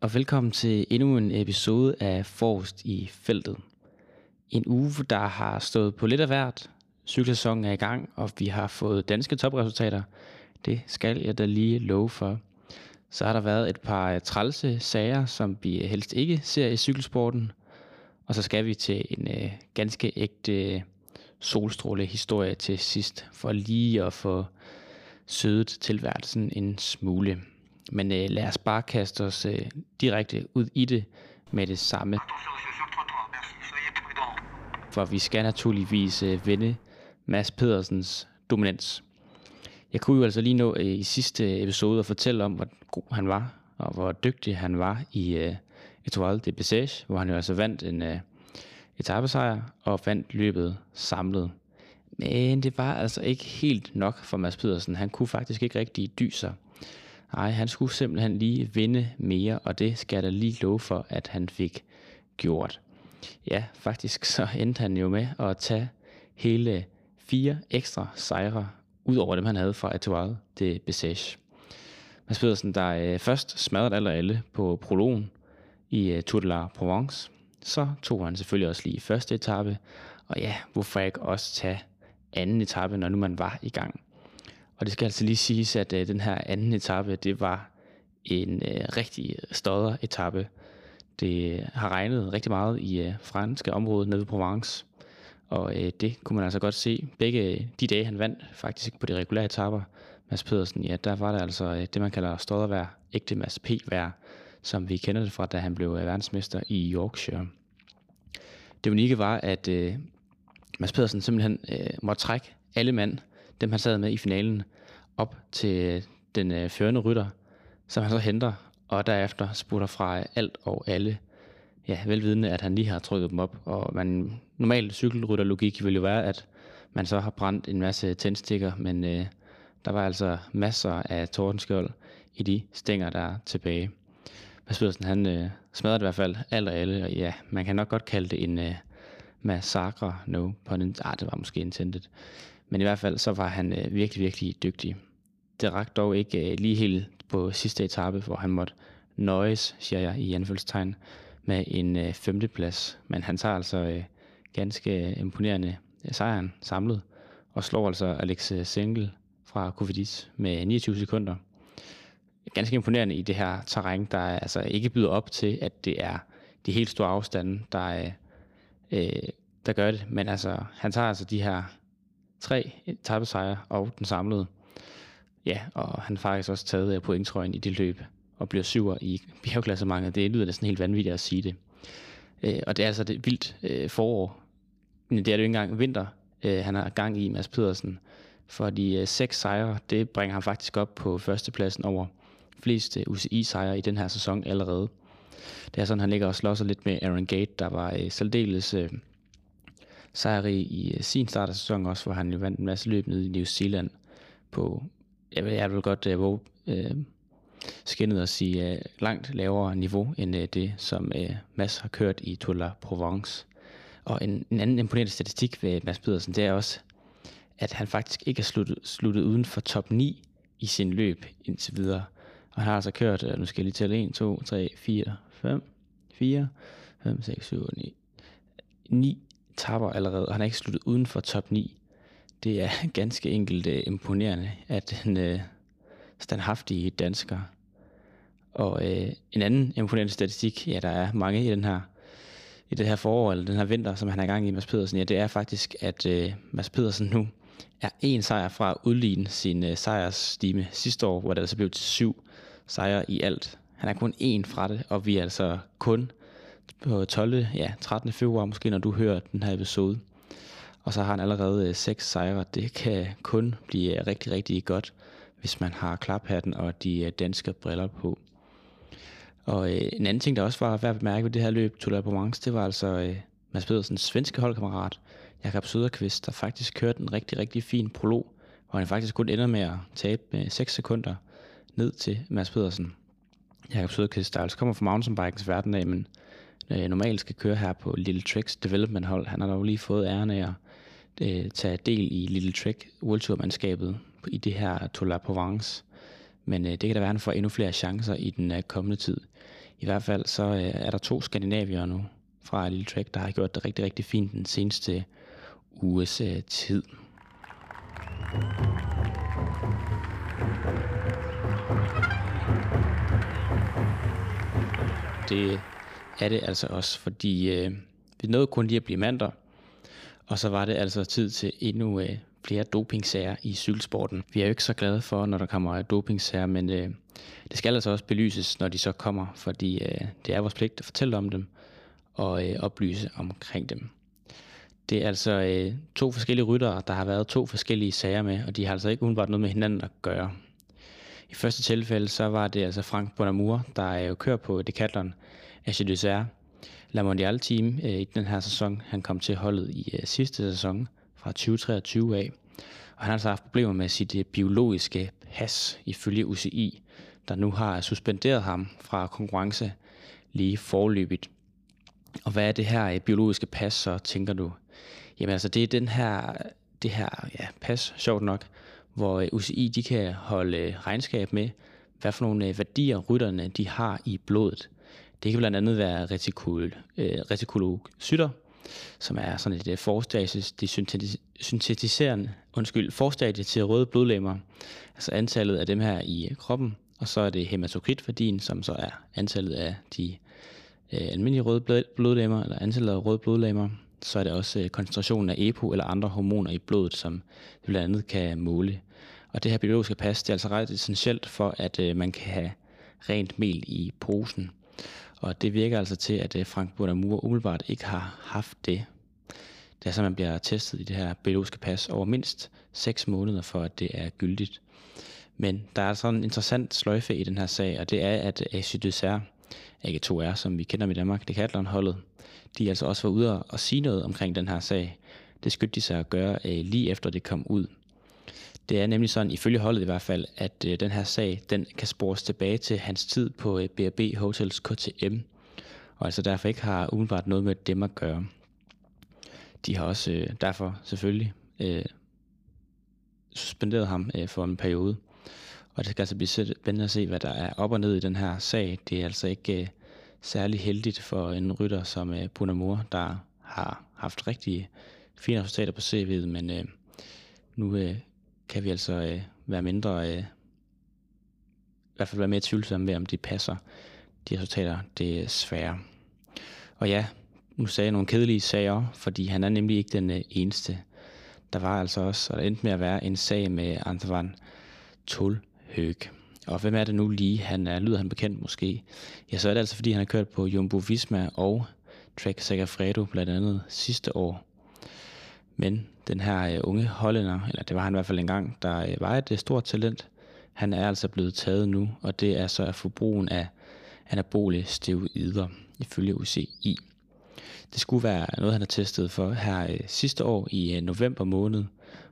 og velkommen til endnu en episode af Forrest i feltet. En uge, der har stået på lidt af hvert. Cykelsæsonen er i gang, og vi har fået danske topresultater. Det skal jeg da lige love for. Så har der været et par trælse sager, som vi helst ikke ser i cykelsporten. Og så skal vi til en øh, ganske ægte øh, solstråle historie til sidst, for lige at få sødet tilværelsen en smule. Men øh, lad os bare kaste os øh, direkte ud i det med det samme. For vi skal naturligvis øh, vende Mads Pedersens dominans. Jeg kunne jo altså lige nå øh, i sidste øh, episode at fortælle om, hvor god han var, og hvor dygtig han var i øh, Etoile de Bessage, hvor han jo altså vandt en øh, etappesejr og vandt løbet samlet. Men det var altså ikke helt nok for Mads Pedersen. Han kunne faktisk ikke rigtig dyse Nej, han skulle simpelthen lige vinde mere, og det skal jeg da lige love for, at han fik gjort. Ja, faktisk så endte han jo med at tage hele fire ekstra sejre, ud over dem han havde fra Etoile de Bessage. Mads Pedersen, der øh, først smadrede alle alle på prologen i øh, Tour de la Provence, så tog han selvfølgelig også lige første etape, og ja, hvorfor ikke også tage anden etape, når nu man var i gang. Og det skal altså lige siges, at øh, den her anden etape, det var en øh, rigtig stodder etape. Det øh, har regnet rigtig meget i øh, franske område nede ved Provence. Og øh, det kunne man altså godt se. Begge de dage, han vandt faktisk på de regulære etapper, Mads Pedersen, ja, der var det altså øh, det, man kalder stoddervær, ægte Mads P-vær, som vi kender det fra, da han blev øh, verdensmester i Yorkshire. Det unikke var, at øh, Mads Pedersen simpelthen øh, måtte trække alle mand dem han sad med i finalen, op til den øh, førende rytter, som han så henter, og derefter spurter fra alt og alle. Ja, velvidende, at han lige har trykket dem op, og man, normal cykelrytterlogik vil jo være, at man så har brændt en masse tændstikker, men øh, der var altså masser af tordenskjold i de stænger, der er tilbage. Mads Pedersen, han øh, smadrede i hvert fald alt og alle, og ja, man kan nok godt kalde det en øh, massakre, no pun ah, det var måske intended. Men i hvert fald så var han øh, virkelig, virkelig dygtig. Det rakte dog ikke øh, lige helt på sidste etape, hvor han måtte nøjes, siger jeg i anfølgelsestegn, med en øh, femteplads. Men han tager altså øh, ganske øh, imponerende øh, sejren samlet, og slår altså Alex øh, Sengel fra Kofidis med 29 sekunder. Ganske imponerende i det her terræn, der altså ikke byder op til, at det er de helt store afstande, der, øh, der gør det. Men altså, han tager altså de her tre etappesejre og den samlede. Ja, og han har faktisk også taget af pointtrøjen i det løb og bliver syver i bjergklassementet. Det lyder næsten helt vanvittigt at sige det. Øh, og det er altså det vildt øh, forår. Men det er det jo ikke engang vinter, øh, han har gang i, Mads Pedersen. For de øh, seks sejre, det bringer ham faktisk op på førstepladsen over flest UCI-sejre i den her sæson allerede. Det er sådan, han ligger og slås lidt med Aaron Gate, der var øh, særdeles øh, sejrrig i øh, sin start af sæsonen også, hvor han jo vandt en masse løb nede i New Zealand på, jeg vil, jeg vil godt øh, våge uh, skinnet at sige øh, langt lavere niveau end øh, det, som øh, Mads har kørt i Tour de Provence. Og en, en anden imponerende statistik ved Mads Pedersen, det er også, at han faktisk ikke er sluttet, sluttet uden for top 9 i sin løb indtil videre. Og han har altså kørt, nu skal jeg lige tælle 1, 2, 3, 4, 5, 4, 5, 6, 7, 9, 9 tapper allerede, og han er ikke sluttet uden for top 9. Det er ganske enkelt uh, imponerende, at en uh, øh, standhaftige dansker. Og uh, en anden imponerende statistik, ja, der er mange i den her i det her forår, eller den her vinter, som han er i gang i, Mads Pedersen, ja, det er faktisk, at uh, Mads Pedersen nu er en sejr fra at udligne sin uh, sejrsstime sidste år, hvor det altså blev til syv sejre i alt. Han er kun en fra det, og vi er altså kun på 12. ja, 13. februar måske, når du hører den her episode. Og så har han allerede øh, seks sejre. Det kan kun blive øh, rigtig, rigtig godt, hvis man har klaphatten og de øh, danske briller på. Og øh, en anden ting, der også var værd at bemærke ved det her løb, Tour de Provence, det var altså øh, Mads Pedersens svenske holdkammerat, Jakob Søderqvist, der faktisk kørte en rigtig, rigtig fin prolog, hvor han faktisk kun ender med at tabe med 6 sekunder ned til Mads Pedersen. Jakob Søderqvist, der altså kommer fra mountainbikens verden af, men øh, normalt skal køre her på Little Tricks development hold. Han har dog lige fået æren af at øh, tage del i Little Trek World Tour mandskabet i det her Tour La Provence. Men øh, det kan da være, at han får endnu flere chancer i den øh, kommende tid. I hvert fald så øh, er der to skandinavier nu fra Lille Trek, der har gjort det rigtig, rigtig fint den seneste uges øh, tid. Det er det altså også, fordi øh, vi nåede kun lige at blive mandag, og så var det altså tid til endnu øh, flere dopingsager i cykelsporten. Vi er jo ikke så glade for, når der kommer dopingsager, men øh, det skal altså også belyses, når de så kommer, fordi øh, det er vores pligt at fortælle om dem og øh, oplyse omkring dem. Det er altså øh, to forskellige ryttere, der har været to forskellige sager med, og de har altså ikke udenbart noget med hinanden at gøre. I første tilfælde så var det altså Frank Bonamour, der er jo kører på Decathlon Age Dessert La Mondiale Team øh, i den her sæson. Han kom til holdet i øh, sidste sæson fra 2023 af. Og han har altså haft problemer med sit øh, biologiske pas ifølge UCI, der nu har suspenderet ham fra konkurrence lige forløbigt. Og hvad er det her øh, biologiske pas så, tænker du? Jamen altså, det er den her, det her ja, pas, sjovt nok, hvor øh, UCI de kan holde øh, regnskab med, hvad for nogle øh, værdier rytterne de har i blodet. Det kan blandt andet være retikul, øh, retikulocytter, som er sådan et forstadie, de syntetiserende, undskyld, forstadie til røde blodlemmer, altså antallet af dem her i kroppen, og så er det hematokritværdien, som så er antallet af de øh, almindelige røde blodlemmer, eller antallet af røde blodlemmer, så er det også øh, koncentrationen af EPO eller andre hormoner i blodet, som vi blandt andet kan måle. Og det her biologiske pas, det er altså ret essentielt for, at øh, man kan have rent mel i posen. Og det virker altså til, at øh, Frank Bonamur umiddelbart ikke har haft det. Det er så, man bliver testet i det her biologiske pas over mindst 6 måneder, for at det er gyldigt. Men der er sådan en interessant sløjfe i den her sag, og det er, at acidose er AG2R, som vi kender i Danmark, Decathlon-holdet, de altså også var ude og sige noget omkring den her sag. Det skyndte de sig at gøre øh, lige efter det kom ud. Det er nemlig sådan, ifølge holdet i hvert fald, at øh, den her sag, den kan spores tilbage til hans tid på øh, B&B Hotels KTM, og altså derfor ikke har umiddelbart noget med dem at gøre. De har også øh, derfor selvfølgelig øh, suspenderet ham øh, for en periode. Og det skal altså blive spændende at se, hvad der er op og ned i den her sag. Det er altså ikke øh, særlig heldigt for en rytter som øh, Moore, der har haft rigtig fine resultater på CV'et, men øh, nu øh, kan vi altså øh, være mindre, øh, i hvert fald være mere tvivlsomme ved, om de passer de resultater, det er svære. Og ja, nu sagde jeg nogle kedelige sager, fordi han er nemlig ikke den øh, eneste. Der var altså også, og der endte med at være en sag med Antoine Høg. Og hvem er det nu lige? Han er, lyder han bekendt måske? Ja, så er det altså, fordi han har kørt på Jumbo Visma og Trek Segafredo blandt andet sidste år. Men den her øh, unge hollænder, eller det var han i hvert fald engang, der øh, var et øh, stort talent, han er altså blevet taget nu, og det er så af forbrugen af anabole steroider, ifølge UCI. Det skulle være noget, han har testet for her øh, sidste år i øh, november måned,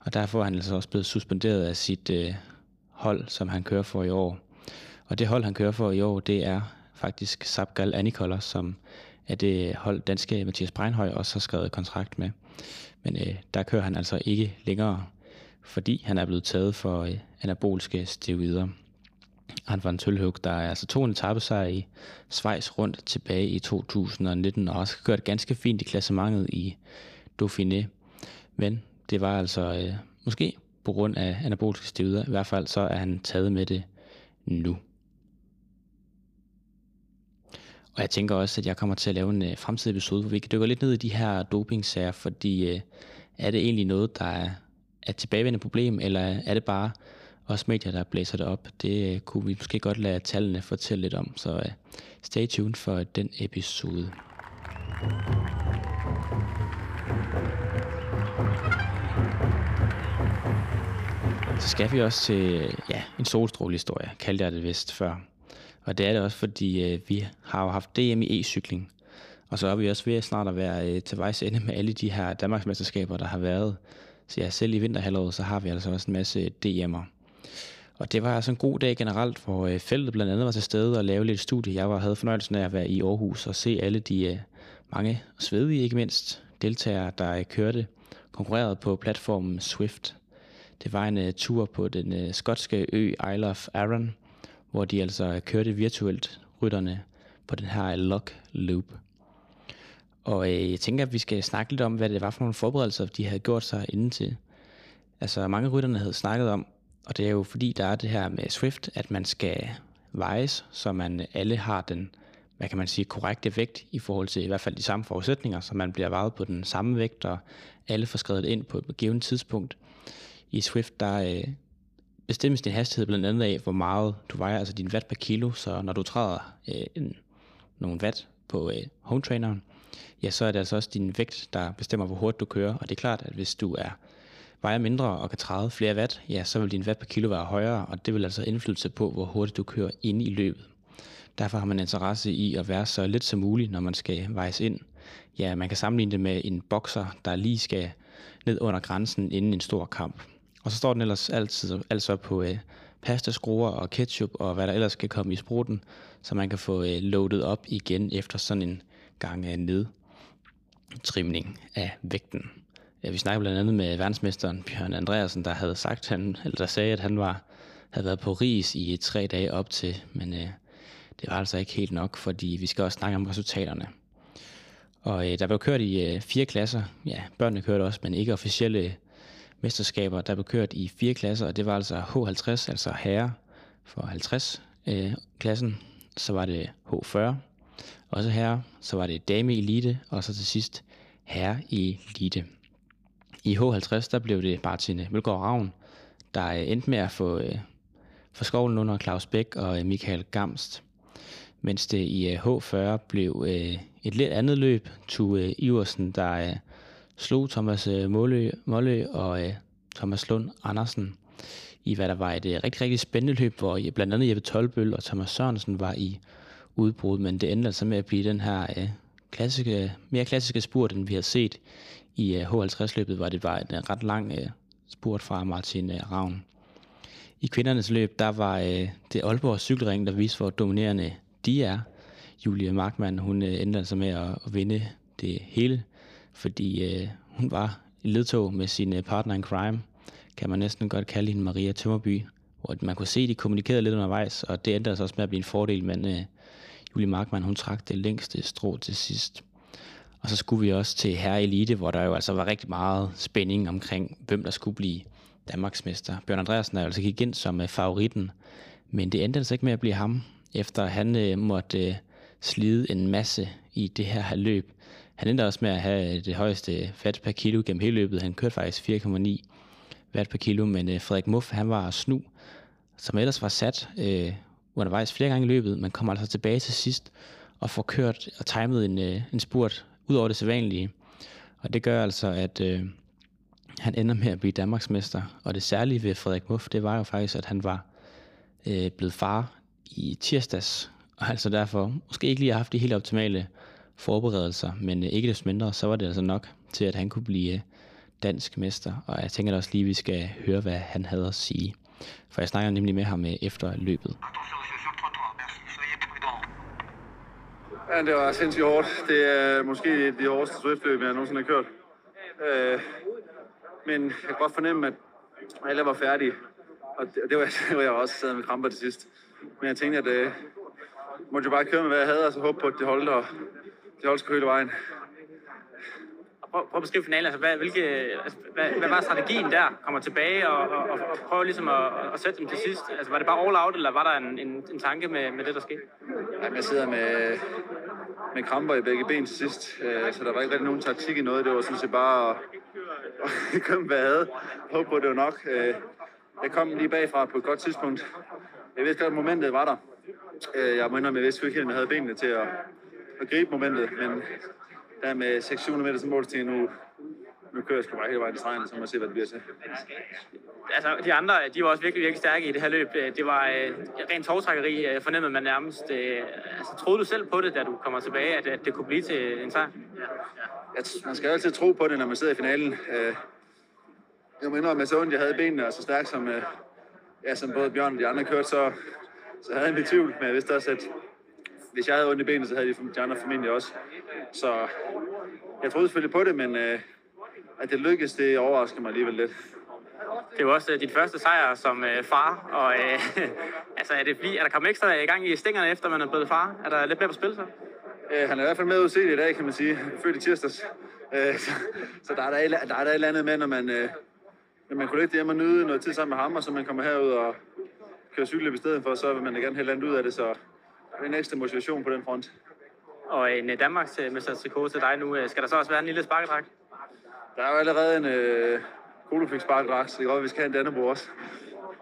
og derfor er han altså også blevet suspenderet af sit øh, hold, som han kører for i år. Og det hold, han kører for i år, det er faktisk Sabgal Anikoller, som er det hold, danske Mathias Breinhøj også har skrevet kontrakt med. Men øh, der kører han altså ikke længere, fordi han er blevet taget for øh, anaboliske steroider. Han var en tølhug, der er altså to en etape sig i Schweiz rundt tilbage i 2019, og også gjort ganske fint i klassementet i Dauphiné. Men det var altså øh, måske på grund af anaboliske steroider. I hvert fald så er han taget med det nu. Og jeg tænker også, at jeg kommer til at lave en øh, fremtidig episode, hvor vi kan dykke lidt ned i de her dopingsager, fordi øh, er det egentlig noget, der er, er et tilbagevendende problem, eller er det bare os medier, der blæser det op? Det øh, kunne vi måske godt lade tallene fortælle lidt om, så øh, stay tuned for den episode. Så skal vi også til ja, en solstrålehistorie, kaldte jeg det vist før. Og det er det også, fordi øh, vi har jo haft DM i e-cykling. Og så er vi også ved at snart at være øh, til vejs ende med alle de her Danmarksmesterskaber, der har været. Så ja, selv i vinterhalvåret, så har vi altså også en masse DM'er. Og det var altså en god dag generelt, hvor øh, feltet blandt andet var til stede og lave lidt studie. Jeg var, havde fornøjelsen af at være i Aarhus og se alle de øh, mange svedige, ikke mindst, deltagere, der øh, kørte, konkurreret på platformen Swift. Det var en uh, tur på den uh, skotske ø Isle of Arran, hvor de altså kørte virtuelt rytterne på den her øh, lock loop. Og øh, jeg tænker, at vi skal snakke lidt om, hvad det var for nogle forberedelser, de havde gjort sig inden til. Altså mange rytterne havde snakket om, og det er jo fordi, der er det her med Swift, at man skal vejes, så man alle har den, hvad kan man sige, korrekte vægt i forhold til i hvert fald de samme forudsætninger, så man bliver vejet på den samme vægt, og alle får skrevet ind på et givet tidspunkt. I Swift, der øh, bestemmes din hastighed blandt andet af, hvor meget du vejer, altså din watt per kilo, så når du træder øh, en, nogle watt på øh, home traineren, ja, så er det altså også din vægt, der bestemmer, hvor hurtigt du kører. Og det er klart, at hvis du er vejer mindre og kan træde flere watt, ja, så vil din watt per kilo være højere, og det vil altså indflydelse på, hvor hurtigt du kører ind i løbet. Derfor har man interesse i at være så lidt som muligt, når man skal vejes ind. Ja, man kan sammenligne det med en bokser, der lige skal ned under grænsen inden en stor kamp. Og så står den ellers altid altså på øh, pastaskruer og ketchup og hvad der ellers skal komme i spruten, så man kan få øh, loadet op igen efter sådan en gang øh, nedtrimning af vægten. Ja, vi snakker blandt andet med verdensmesteren Bjørn Andreasen, der havde sagt, han, eller der sagde, at han var, havde været på ris i øh, tre dage op til, men øh, det var altså ikke helt nok, fordi vi skal også snakke om resultaterne. Og øh, der blev kørt i øh, fire klasser. Ja, børnene kørte også, men ikke officielle mesterskaber. Der blev kørt i fire klasser, og det var altså H50, altså herre for 50 øh, klassen. Så var det H40, også herre. Så var det dame elite, og så til sidst herre elite. I H50, der blev det Martin Mølgaard Ravn, der øh, endte med at få, øh, få skovlen under Claus Bæk og øh, Michael Gamst. Mens det i øh, H40 blev øh, et lidt andet løb, Tue Iversen, der øh, slog Thomas øh, Målø, Målø og øh, Thomas Lund Andersen i hvad der var et øh, rigtig, rigtig spændende løb, hvor blandt andet Jeppe Tolbøl og Thomas Sørensen var i udbrud, men det endte altså med at blive den her klassiske, mere klassiske spurt, end vi har set i H50-løbet, hvor det var en ret lang spurt fra Martin Ravn. I kvindernes løb, der var det Aalborg cykelring, der viste, hvor dominerende de er. Julie Markmann, hun endte altså med at, vinde det hele, fordi øh, hun var i ledtog med sin øh, partner in crime, kan man næsten godt kalde hende Maria Tømmerby, hvor man kunne se, at de kommunikerede lidt undervejs, og det endte altså også med at blive en fordel, men øh, Julie Markmann, hun trak det længste strå til sidst. Og så skulle vi også til Herre Elite, hvor der jo altså var rigtig meget spænding omkring, hvem der skulle blive Danmarksmester. Bjørn Andreasen er altså gik ind som øh, favoritten, men det endte altså ikke med at blive ham, efter han øh, måtte øh, slide en masse i det her løb. Han endte også med at have øh, det højeste fat per kilo gennem hele løbet. Han kørte faktisk 4,9 watt per kilo, men øh, Frederik Muff, han var snu, som ellers var sat øh, undervejs flere gange i løbet, men kom altså tilbage til sidst og får kørt og timet en, øh, en spurt ud over det sædvanlige. Og det gør altså, at øh, han ender med at blive Danmarksmester. Og det særlige ved Frederik Muff, det var jo faktisk, at han var øh, blevet far i tirsdags. Og altså derfor måske ikke lige har haft de helt optimale forberedelser, men øh, ikke desto mindre, så var det altså nok til, at han kunne blive øh, dansk mester. Og jeg tænker da også lige, at vi skal høre, hvad han havde at sige. For jeg snakker nemlig med ham øh, efter løbet. Ja, det var sindssygt hårdt. Det er måske de hårdeste Swift-løb, jeg nogensinde har kørt. Øh, men jeg kan godt fornemme, at alle var færdige. Og det, det, var, det var jeg også sad med kramper til sidst. Men jeg tænkte, at øh, måtte jeg bare køre med, hvad jeg havde, og så håbe på, at det holdt, og det holdt sgu hele vejen prøv, prøv at beskrive finalen. Altså, hvad, hvilke, altså, hvad, hvad var strategien der? Kommer tilbage og, og, og, og prøve ligesom at, at sætte dem til sidst. Altså, var det bare all out, eller var der en, en, en tanke med, med det, der skete? Jamen, jeg sidder med, med kramper i begge ben til sidst, øh, så der var ikke rigtig nogen taktik i noget. Det var sådan set bare at, at komme, hvad jeg havde. Håbe på, det var nok. Øh, jeg kom lige bagfra på et godt tidspunkt. Jeg vidste godt, at momentet var der. Øh, jeg må indrømme, jeg vidste ikke helt, at jeg havde benene til at, at gribe momentet, men der med 600 meter som mål, til nu, nu kører jeg sgu bare hele vejen i stregen, så må jeg se, hvad det bliver til. Altså, de andre, de var også virkelig, virkelig stærke i det her løb. Det var øh, rent togtrækkeri, øh, fornemmede man nærmest. Øh, altså, troede du selv på det, da du kommer tilbage, at, at det kunne blive til en sejr? Ja, man skal altid tro på det, når man sidder i finalen. Øh, jeg må indrømme, at så ondt jeg havde benene, og så stærkt som, øh, ja, som både Bjørn og de andre kørte, så, så havde jeg lidt tvivl, men jeg vidste også, at hvis jeg havde ondt i benene, så havde de, de andre formentlig også. Så jeg troede selvfølgelig på det, men øh, at det lykkedes, det overrasker mig alligevel lidt. det er jo også øh, dit første sejr som øh, far, og øh, altså, er, det er der kommet ekstra i gang i stængerne, efter man er blevet far? Er der lidt mere på spil så? Øh, han er i hvert fald med ud se det i dag, kan man sige. Født i tirsdags. Øh, så, så der er der, der er der et eller andet med, når man, øh, når man kunne ligge hjemme og nyde noget tid sammen med ham, og så man kommer herud og kører cykel i stedet for, så vil man da gerne helt andet ud af det, så en ekstra motivation på den front. Og en øh, Danmarks øh, trikot til dig nu. Øh, skal der så også være en lille sparkedragt? Der er jo allerede en øh, Kolofix sparkedragt, så det er godt, at vi skal have en Dannebro også.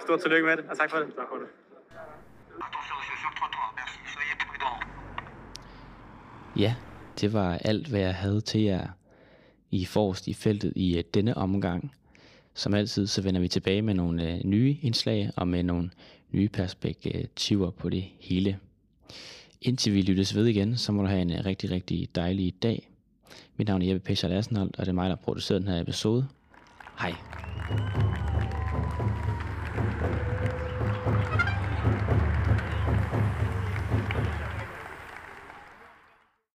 Stort tillykke med det, og tak for det. Tak for det. Ja, det var alt, hvad jeg havde til jer i forrest i feltet i denne omgang. Som altid, så vender vi tilbage med nogle nye indslag og med nogle nye perspektiver på det hele. Indtil vi lyttes ved igen, så må du have en øh, rigtig, rigtig dejlig dag. Mit navn er Jeppe Pescher Lassenholdt, og det er mig, der har produceret den her episode. Hej.